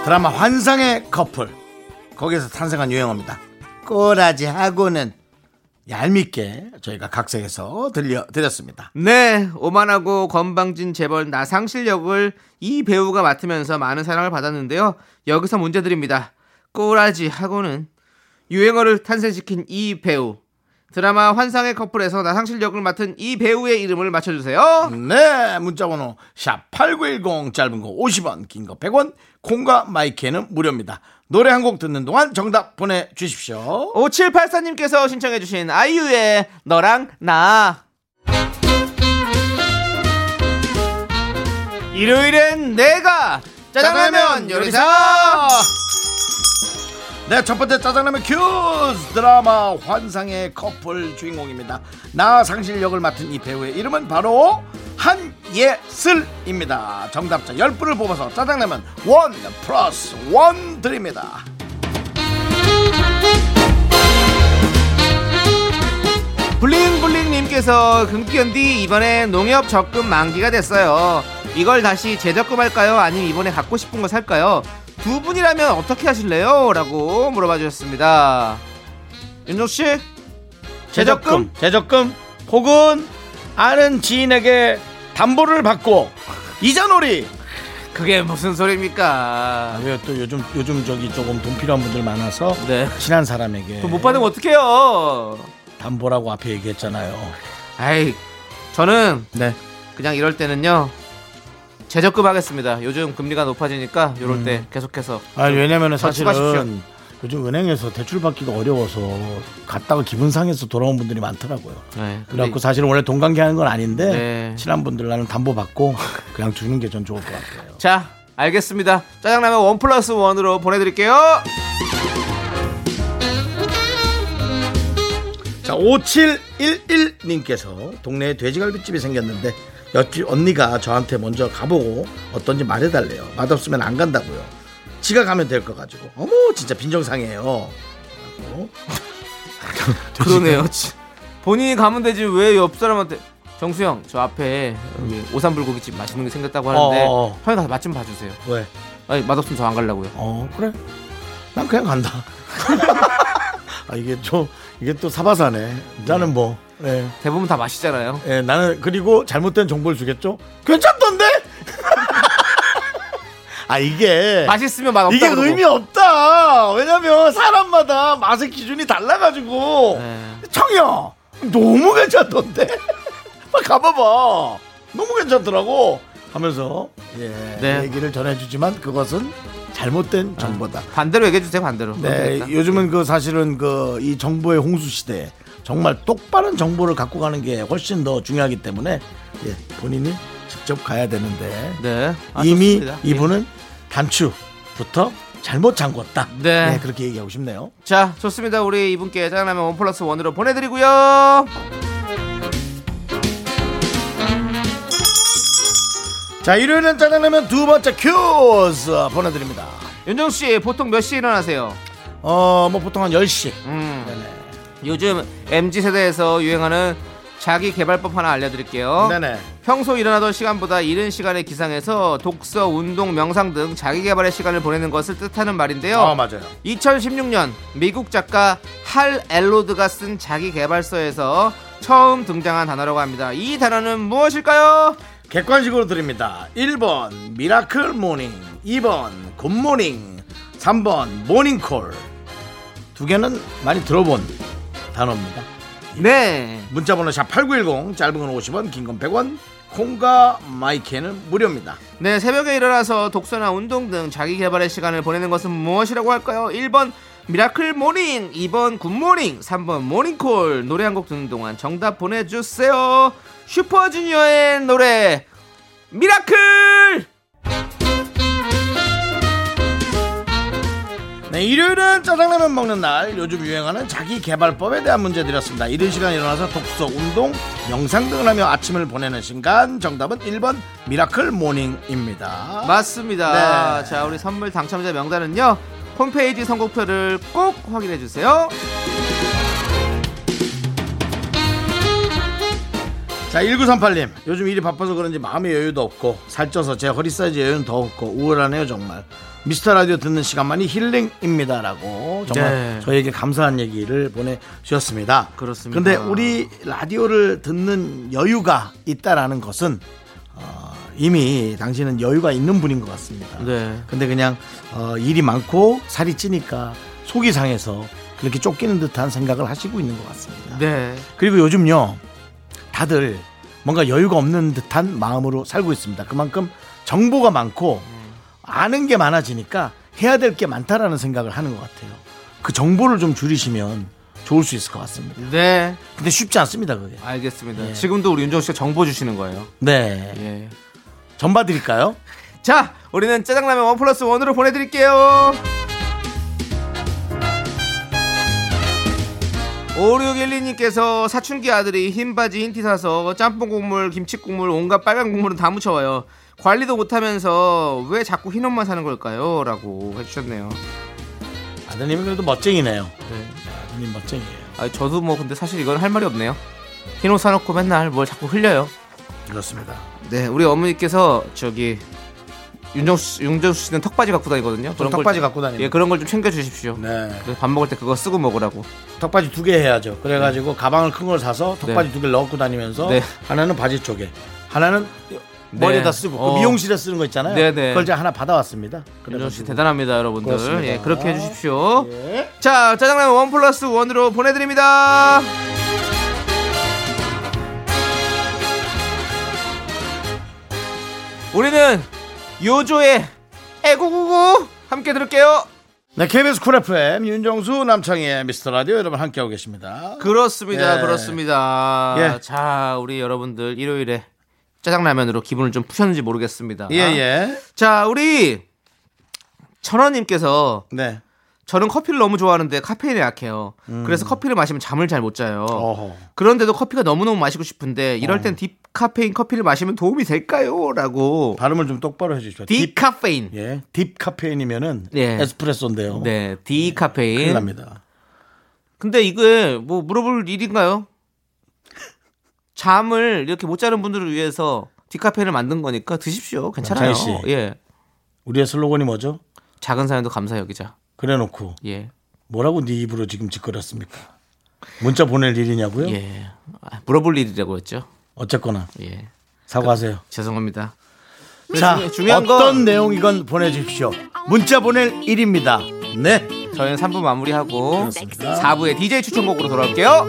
드라마 환상의 커플. 거기에서 탄생한 유행어입니다. 꼬라지 하고는 얄밉게 저희가 각색해서 들려드렸습니다. 네 오만하고 건방진 재벌 나상실 역을 이 배우가 맡으면서 많은 사랑을 받았는데요. 여기서 문제 드립니다. 꼬라지 하고는 유행어를 탄생시킨 이 배우. 드라마 환상의 커플에서 나상실 역을 맡은 이 배우의 이름을 맞춰주세요. 네 문자번호 샵 8910 짧은 거 50원 긴 거 100원 콩과 마이크는 무료입니다. 노래 한 곡 듣는 동안 정답 보내주십시오. 5784님께서 신청해주신 아이유의 너랑 나. 일요일엔 내가 짜장라면 요리사 네, 첫 번째 짜장라면 큐즈 드라마 환상의 커플 주인공입니다. 나 상실 역을 맡은 이 배우의 이름은 바로 한예슬입니다. 정답자 10분을 뽑아서 짜장라면 원 플러스 원 드립니다. 블링블링님께서 금기현디 이번에 농협 적금 만기가 됐어요. 이걸 다시 재적금할까요? 아니면 이번에 갖고 싶은 거 살까요? 두 분이라면 어떻게 하실래요? 라고 물어봐 주셨습니다. 윤종 씨, 재적금? 재적금 혹은 아는 지인에게 담보를 받고 이자놀이 그게 무슨 소리입니까? 왜또 요즘 요즘 저기 조금 돈 필요한 분들 많아서 네. 친한 사람에게 돈못 받으면 어떡해요? 담보라고 앞에 얘기했잖아요. 아이, 저는 네. 그냥 이럴 때는요. 재적금 하겠습니다. 요즘 금리가 높아지니까 이럴 때 계속해서 아 왜냐면은. 사실은 요즘 은행에서 대출 받기가 어려워서 갔다가 기분 상해서 돌아온 분들이 많더라고요. 네, 그래갖고 사실은 원래 돈 관계하는 건 아닌데 네. 친한 분들 나는 담보 받고 그냥 주는 게 전 좋을 것 같아요. 자, 알겠습니다. 짜장라면 원 플러스 원으로 보내드릴게요. 자 5711님께서 동네에 돼지갈비집이 생겼는데 옆집 언니가 저한테 먼저 가보고 어떤지 말해달래요. 맛없으면 안 간다고요. 지가 가면 될것 가지고 어머 진짜 빈정상해요. 라고. 그러네요. 치. 본인이 가면 되지 왜 옆 사람한테 정수영 저 앞에 여기 오삼 불고기집 맛있는 게 생겼다고 하는데 어, 어. 형이 가서 맛 좀 봐주세요. 왜? 아니 맛없으면 저안 가려고요. 어 그래 난 그냥 간다 아 이게 좀 이게 또 사바사네 나는 뭐 예. 대부분 다 맛있잖아요. 예, 나는 그리고 잘못된 정보를 주겠죠 괜찮던데 아 이게 맛있으면 맛 없다 이게 그러고. 의미 없다 왜냐면 사람마다 맛의 기준이 달라가지고 네. 청이야 너무 괜찮던데 빨리 가봐봐 너무 괜찮더라고 하면서 예, 네. 얘기를 전해주지만 그것은 잘못된 정보다 반대로 얘기해 주세요 반대로. 네. 요즘은 그 사실은 그 이 정보의 홍수 시대에 정말 똑바른 정보를 갖고 가는 게 훨씬 더 중요하기 때문에 예, 본인이 직접 가야 되는데 네. 아, 이미 좋습니다. 이분은 단추부터 잘못 잠궜다. 네. 그렇게 얘기하고 싶네요. 자 좋습니다. 우리 이분께 짜장라면 원 플러스 원으로 보내드리고요. 자, 일요일엔 짜장라면 두 번째 큐즈 보내드립니다. 윤정 씨 보통 몇 시에 일어나세요? 어, 뭐 보통 한 10시. 음. 네네. 요즘 MZ 세대에서 유행하는 자기 개발법 하나 알려드릴게요. 네네. 평소 일어나던 시간보다 이른 시간에 기상해서 독서, 운동, 명상 등 자기 개발의 시간을 보내는 것을 뜻하는 말인데요. 아, 맞아요. 2016년 미국 작가 할 엘로드가 쓴 자기 개발서에서 처음 등장한 단어라고 합니다. 이 단어는 무엇일까요? 객관식으로 드립니다. 1번 miracle morning, 2번 good morning, 3번 모닝콜. 두 개는 많이 들어본 단어입니다. 네. 문자번호 샵 8910 짧은 건 50원 긴 건 100원 콩과 마이케이는 무료입니다. 네, 새벽에 일어나서 독서나 운동 등 자기 개발의 시간을 보내는 것은 무엇이라고 할까요? 1번 miracle morning, 2번 good morning, 3번 모닝콜. 노래 한 곡 듣는 동안 정답 보내주세요. 슈퍼주니어의 노래 Miracle! 네, 일요일은 짜장라면 먹는 날 요즘 유행하는 자기 개발법에 대한 문제 드렸습니다. 이른 시간 일어나서 독서, 운동, 명상 등을 하며 아침을 보내는 순간 정답은 1번 miracle morning입니다. 맞습니다. 네. 자, 우리 선물 당첨자 명단은요. 홈페이지 선곡표를 꼭 확인해 주세요. 자, 1938님. 요즘 일이 바빠서 그런지 마음의 여유도 없고 살쪄서 제 허리 사이즈 여유는 더 없고 우울하네요, 정말. 미스터 라디오 듣는 시간만이 힐링입니다라고 정말 네. 저에게 감사한 얘기를 보내주셨습니다. 그렇습니다. 근데 우리 라디오를 듣는 여유가 있다라는 것은 어, 이미 당신은 여유가 있는 분인 것 같습니다. 네. 근데 그냥 어, 일이 많고 살이 찌니까 속이 상해서 그렇게 쫓기는 듯한 생각을 하시고 있는 것 같습니다. 네. 그리고 요즘요 다들 뭔가 여유가 없는 듯한 마음으로 살고 있습니다. 그만큼 정보가 많고 아는 게 많아지니까 해야 될 게 많다라는 생각을 하는 것 같아요. 그 정보를 좀 줄이시면 좋을 수 있을 것 같습니다. 네. 근데 쉽지 않습니다, 그게. 알겠습니다. 예. 지금도 우리 윤정 씨가 정보 주시는 거예요. 네. 예. 전 봐 드릴까요? 자, 우리는 짜장라면 원 플러스 원으로 보내드릴게요. 5612님께서 사춘기 아들이 흰 바지 흰 티 사서 짬뽕 국물, 김치 국물, 온갖 빨간 국물은 다 묻혀와요. 관리도 못하면서 왜 자꾸 흰 옷만 사는 걸까요? 라고 해주셨네요. 아드님은 그래도 멋쟁이네요. 네. 아드님 멋쟁이에요. 아, 저도 뭐 근데 사실 이건 할 말이 없네요. 흰 옷 사놓고 맨날 뭘 자꾸 흘려요. 그렇습니다. 네, 우리 어머니께서 저기 윤정수, 윤정수 씨는 턱바지 갖고 다니거든요. 저 턱바지 좀- 갖고 다닙니다. 예, 그런 걸 좀 챙겨 주십시오. 네. 밥 먹을 때 그거 쓰고 먹으라고. 턱바지 두개 해야죠. 그래가지고 가방을 큰 걸 사서 턱바지 네. 두 개를 넣고 다니면서 네. 하나는 바지 쪽에 하나는 머리에다 쓰고 그 어. 미용실에 쓰는 거 있잖아요. 네, 네. 그걸 제가 하나 받아왔습니다. 윤정 씨. 대단합니다, 여러분들. 그렇습니다. 예, 그렇게 해주십시오. 예. 자, 짜장라면 원 플러스 원으로 보내드립니다. 우리는 요조의 에구구구 함께 들을게요. 네, KBS 쿨 FM 윤정수 남창희의 미스터 라디오 여러분 함께하고 계십니다. 그렇습니다, 예. 그렇습니다. 예. 자, 우리 여러분들 일요일에 짜장라면으로 기분을 좀 푸셨는지 모르겠습니다. 예, 예. 자, 우리 천원님께서 네. 저는 커피를 너무 좋아하는데 카페인에 약해요. 음. 그래서 커피를 마시면 잠을 잘 못 자요. 어허. 그런데도 커피가 너무너무 마시고 싶은데 이럴 어. 땐 어. 디카페인 커피를 마시면 도움이 될까요? 라고 발음을 좀 똑바로 해주십시오. 딥카페인. 딥, 예. 딥카페인이면은 네. 예. 에스프레소인데요. 네. 딥카페인. 예. 네. 큰일 납니다. 근데 이게 뭐 물어볼 일인가요? 잠을 이렇게 못 자는 분들을 위해서 디카페를 만든 거니까 드십시오. 괜찮아요. 씨, 예. 우리의 슬로건이 뭐죠? 작은 사연도 감사 여기자. 그래 놓고 예. 뭐라고 네 입으로 지금 짓거렸습니까? 문자 보낼 일이냐고요? 예. 아, 물어볼 일이라고 했죠. 어쨌거나 예. 사과하세요. 그, 죄송합니다. 자, 중요한 어떤 건... 내용이건 보내주십시오. 문자 보낼 일입니다. 네. 저희는 3부 마무리하고 그렇습니다. 4부의 DJ 추천곡으로 돌아올게요.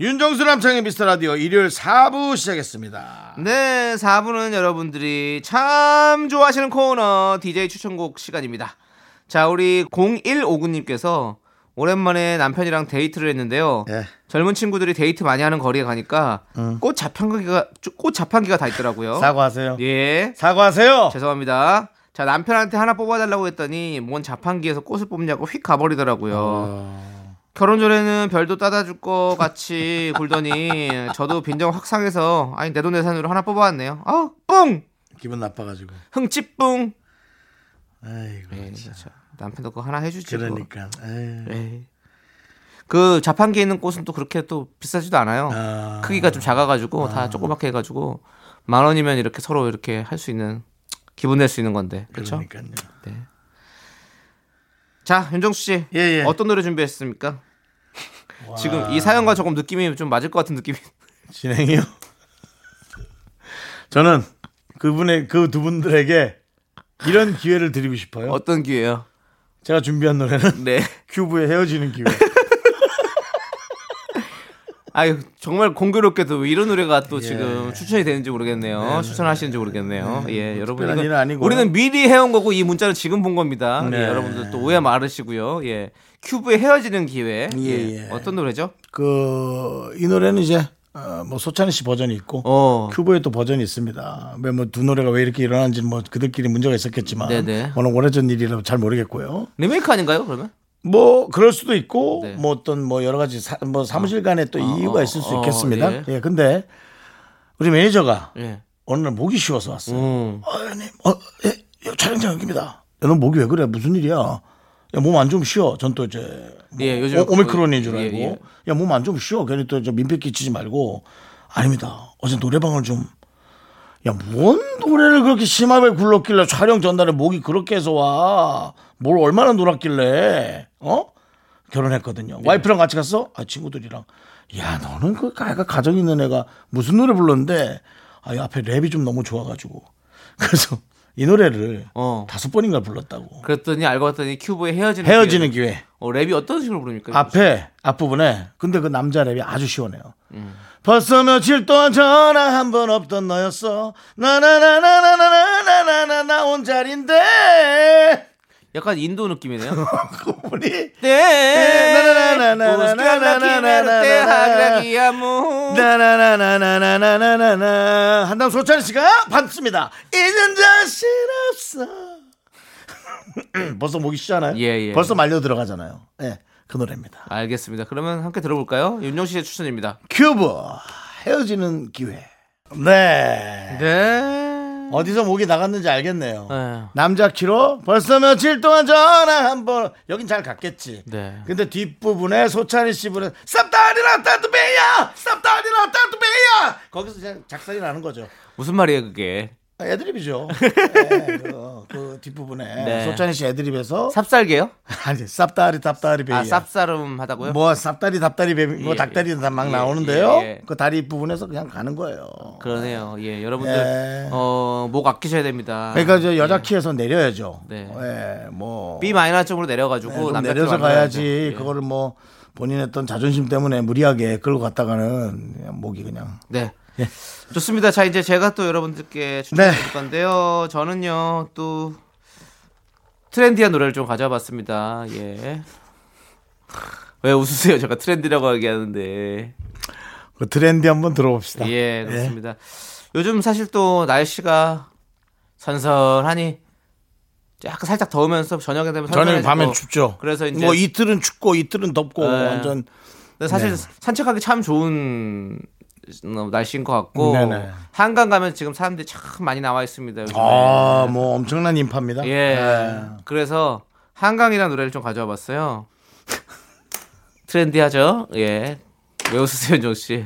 윤정수 남창희의 미스터 라디오 일요일 4부 시작했습니다. 네, 4부는 여러분들이 참 좋아하시는 코너 DJ 추천곡 시간입니다. 자, 우리 0159님께서 오랜만에 남편이랑 데이트를 했는데요. 예. 젊은 친구들이 데이트 많이 하는 거리에 가니까 음. 꽃 자판기가 꽃 자판기가 다 있더라고요. 사과하세요. 예. 사과하세요. 죄송합니다. 자 남편한테 하나 뽑아달라고 했더니 뭔 자판기에서 꽃을 뽑냐고 휙 가버리더라고요. 어... 결혼 전에는 별도 따다 줄 거 같이 굴더니 저도 빈정 확상해서 아니 내 돈내산으로 하나 뽑아왔네요. 아, 뿡. 기분 나빠가지고. 흥칫뿡. 아이고 에이, 예, 진짜. 남편도 그거 하나 해주지. 그러니까. 에이. 그 자판기 있는 꽃은 또 그렇게 또 비싸지도 않아요. 아... 크기가 좀 작아가지고 아... 다 조그맣게 해가지고 만 원이면 이렇게 서로 이렇게 할 수 있는 기분 낼 수 있는 건데 그렇죠? 그러니까요. 네. 자, 윤정수 씨. 예, 예. 어떤 노래 준비했습니까? 와. 지금 이 사연과 조금 느낌이 좀 맞을 것 같은 느낌이. 진행이요? 저는 그분의 그 두 분들에게 이런 기회를 드리고 싶어요. 어떤 기회요? 제가 준비한 노래는 네. 큐브의 헤어지는 기회. 아유 정말 공교롭게도 이런 노래가 또 예. 지금 추천이 되는지 모르겠네요. 네. 네 추천하시는지 네. 모르겠네요. 음, 예, 뭐 여러분 이 우리는 미리 해온 거고 이 문자는 지금 본 겁니다. 예, 네. 예, 여러분들 또 오해 마르시고요. 예, 큐브의 헤어지는 기회. 예, 예 어떤 노래죠? 그 이 노래는 이제 어, 뭐 소찬희 씨 버전이 있고 어. 큐브의 또 버전이 있습니다. 왜뭐두 노래가 왜 이렇게 일어난지는 뭐 그들끼리 문제가 있었겠지만 네네. 워낙 오래전 일이라 잘 모르겠고요. 리메이크 아닌가요 그러면? 뭐 그럴 수도 있고 네. 뭐 어떤 뭐 여러 가지 사, 뭐 사무실 간에 또 아, 이유가 어, 있을 수 아, 있겠습니다. 예. 예. 근데 우리 매니저가 예. 어느 날 목이 쉬어서 왔어요. 음. 어, 형님, 어, 예, 촬영장 여기입니다. 야, 너 목이 왜 그래? 무슨 일이야? 야, 몸 안 좀 쉬어. 전 또 이제 뭐 예, 요즘 오, 오미크론인 줄 예, 알고. 예. 야, 몸 안 좀 쉬어. 괜히 또 민폐 끼치지 말고. 아닙니다. 어제 노래방을 좀 야, 뭔 노래를 그렇게 심하게 굴렀길래 촬영 전날에 목이 그렇게 해서 와. 뭘 얼마나 놀았길래, 어? 결혼했거든요. 네. 와이프랑 같이 갔어? 아, 친구들이랑. 야, 너는 그 아이가 가정 있는 애가 무슨 노래 불렀는데, 아, 앞에 랩이 좀 너무 좋아가지고. 그래서 이 노래를 어. 다섯 번인가 불렀다고. 그랬더니 알고 봤더니 큐브에 헤어지는, 헤어지는 기회. 기회. 어, 랩이 어떤 식으로 부릅니까? 앞에, 앞부분에. 근데 그 남자 랩이 아주 시원해요. 음. 벌써 며칠 동안 전화 한 번 없던 너였어. 나나나나나나나나나 나온 자리인데. 약간 인도 느낌이네요. 우리 때 나나나나나나나나나나나나나나나나나나 한담 소찬 씨가 받습니다. 이젠 자신 없어. 벌써 목이 쉬잖아요. 예, 예. 벌써 말려 들어가잖아요. 예. 그 노래입니다. 알겠습니다. 그러면 함께 들어볼까요? 윤정 씨의 추천입니다. 큐브 헤어지는 기회. 네. 네. 어디서 목이 나갔는지 알겠네요. 네. 남자 키로 벌써 며칠 동안 전화 한 번. 여긴 잘 갔겠지. 네. 근데 뒷부분에 소찬희 씨 부른 쌉다리라 따뚜베야 쌉다리라 따뚜베야 거기서 그냥 작살이 나는 거죠. 무슨 말이에요, 그게? 애드립이죠. 네, 그, 그 뒷부분에 네. 소찬희 씨 애드립에서 삽살개요? 아니 쌉다리 답다리 베이야. 아, 쌉싸름 하다고요? 뭐 쌉다리 답다리 베이 뭐 예, 닭다리 다막 예, 나오는데요. 예, 예. 그 다리 부분에서 그냥 가는 거예요. 그러네요. 예, 여러분들 예. 어, 목 아끼셔야 됩니다. 그러니까 저 여자 키에서 내려야죠. 네. 예, 뭐 B 마이너 쪽으로 내려가지고 네, 내려서. 가야지. 예. 그거를 뭐 본인의 어떤 자존심 때문에 무리하게 끌고 갔다가는 목이 그냥 네. 예. 좋습니다. 자, 이제 제가 또 여러분들께 추천해 드릴 건데요. 저는요, 또 트렌디한 노래를 좀 가져와 봤습니다. 예. 왜 웃으세요? 제가 트렌디라고 얘기하는데. 그 트렌디 한번 들어봅시다. 예, 그렇습니다. 요즘 사실 또 날씨가 선선하니 약간 살짝 더우면서 저녁에 되면 저녁 선선해지고 밤엔 춥죠. 그래서 이제 뭐 이틀은 춥고 이틀은 덥고 네. 완전 사실 네. 산책하기 참 좋은 어, 날씨인 것 같고 네네. 한강 가면 지금 사람들이 참 많이 나와 있습니다. 요즘에. 아, 뭐 엄청난 인파입니다. 예. 네. 그래서 한강이라는 노래를 좀 가져와 봤어요. 트렌디하죠? 예. 왜 웃으세요, 조 씨?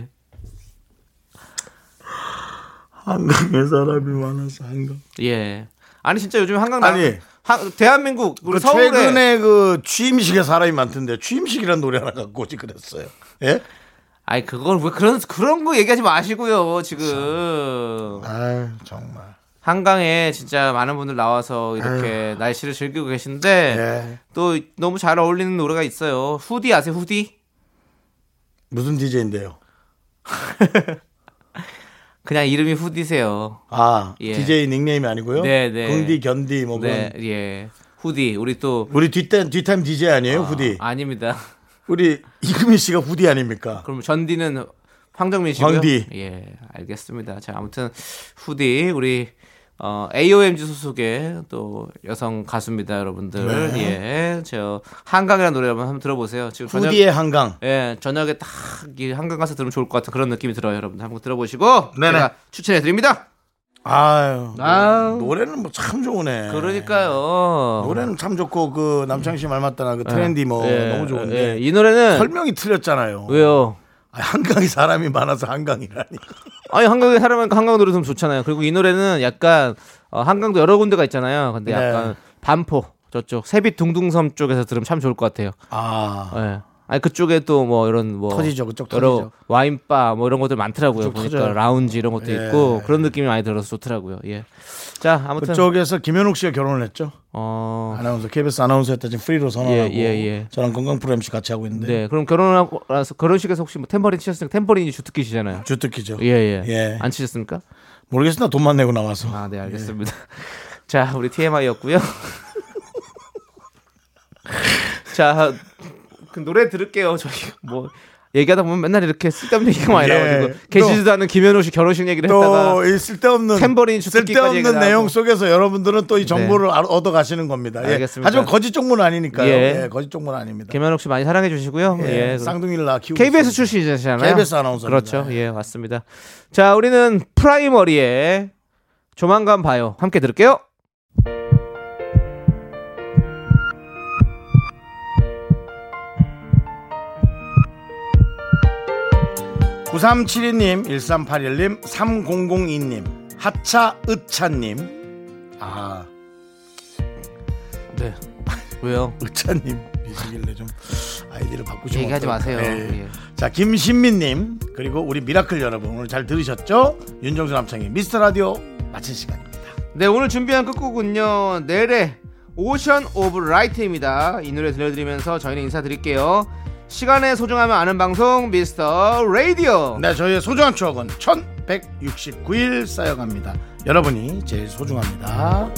한강에 사람이 많아서 한강. 예. 아니 진짜 요즘 한강 나 아니. 한- 대한민국 우리 그 서울에 최근에 그 취임식에 사람이 많던데 취임식이라는 노래 하나 갖고 오지 그랬어요. 예? 아니 그걸 왜 그런 그런 거 얘기하지 마시고요. 지금 아 정말. 한강에 진짜 많은 분들 나와서 이렇게 날씨를 즐기고 계신데 예. 또 너무 잘 어울리는 노래가 있어요. 후디 아세요? 후디? 무슨 DJ인데요? 그냥 이름이 후디세요. 아, 예. DJ 닉네임이 아니고요? 네, 네. 긍디, 견디, 뭐 네, 그런. 예. 후디. 우리 또 우리 뒷타임, 뒷타임 DJ 아니에요? 후디. 아닙니다. 우리 이금희 씨가 후디 아닙니까? 그럼 전디는 황정민 씨고요. 황디. 예, 알겠습니다. 자, 아무튼 후디 우리 어, AOMG 소속의 또 여성 가수입니다, 여러분들. 예, 저 한강이라는 노래 한번 한번 들어보세요. 지금 저녁, 후디의 한강. 예, 저녁에 딱 이 한강 가서 들으면 좋을 것 같은 그런 느낌이 들어요, 여러분들. 한번 들어보시고 네네. 제가 추천해 드립니다. 아유. 아유. 노래는 뭐 참 좋으네. 그러니까요. 노래는 참 좋고 그 남창 씨말 맞다나 그 트렌디 뭐 예, 너무 좋은데 예, 이 노래는 설명이 틀렸잖아요. 왜요? 아, 한강에 사람이 많아서 한강이라니. 아니 한강에 사람하니까 한강 노래 들으면 좋잖아요. 그리고 이 노래는 약간 어, 한강도 여러 군데가 있잖아요. 근데 네. 약간 반포 저쪽 세빛 둥둥섬 쪽에서 들으면 참 좋을 것 같아요. 아. 예. 아니 그쪽에 또 뭐 이런 뭐 터지죠, 그쪽 여러 터지죠. 와인바 뭐 이런 것들 많더라고요. 보니까 터져요. 라운지 이런 것도 예. 있고 그런 느낌이 많이 들어서 좋더라고요. 예. 자 아무튼 그쪽에서 김현욱 씨가 결혼을 했죠. 어. 아나운서 KBS 아나운서였다 지금 프리로 선언하고 예, 예, 예. 저랑 건강 프로 MC 같이 하고 있는데 네, 그럼 결혼하고 나서 결혼식에서 혹시 뭐 템버린 치셨으니까 템버린이 주특기시잖아요. 주특기죠. 예, 예. 예. 안 치셨습니까? 모르겠으나 돈만 내고 나와서. 아, 네, 알겠습니다. 자, 우리 TMI였고요. 자, 그 노래 들을게요. 저희 뭐 얘기하다 보면 맨날 이렇게 쓸데없는 얘기가 많이 예. 나와가지고 계시지도 않은 김현우 씨 결혼식 얘기를 또 했다가 이 쓸데없는 탬버린 쓸데없는 내용 하고. 속에서 여러분들은 또 이 정보를 알- 얻어 가시는 겁니다. 예. 알겠습니다. 하지만 거짓 정보는 아니니까요. 예. 예, 거짓 정보는 아닙니다. 김현욱 씨 많이 사랑해 주시고요. 예, 예. 쌍둥이를 낳아 키우고 KBS. 출신이잖아요. KBS 아나운서입니다. 그렇죠. 예, 맞습니다. 자, 우리는 프라이머리의 조만간 봐요. 함께 들을게요. 9372님, 1381님, 3002님, 하차 으차님. 아, 네. 왜요? 으차님 이시길래 좀 아이디를 바꾸시면 얘기하지 어떨까요? 마세요. 예. 예. 자, 김신민님, 그리고 우리 미라클 여러분 오늘 잘 들으셨죠? 윤정수 남창희 미스터 라디오 마칠 시간입니다. 네, 오늘 준비한 끝곡은요. 넬의 Ocean of Light입니다. 이 노래 들려드리면서 저희는 인사드릴게요. 시간의 소중함을 아는 방송 미스터 라디오. 네, 저희의 소중한 추억은 1169일 쌓여갑니다. 여러분이 제일 소중합니다.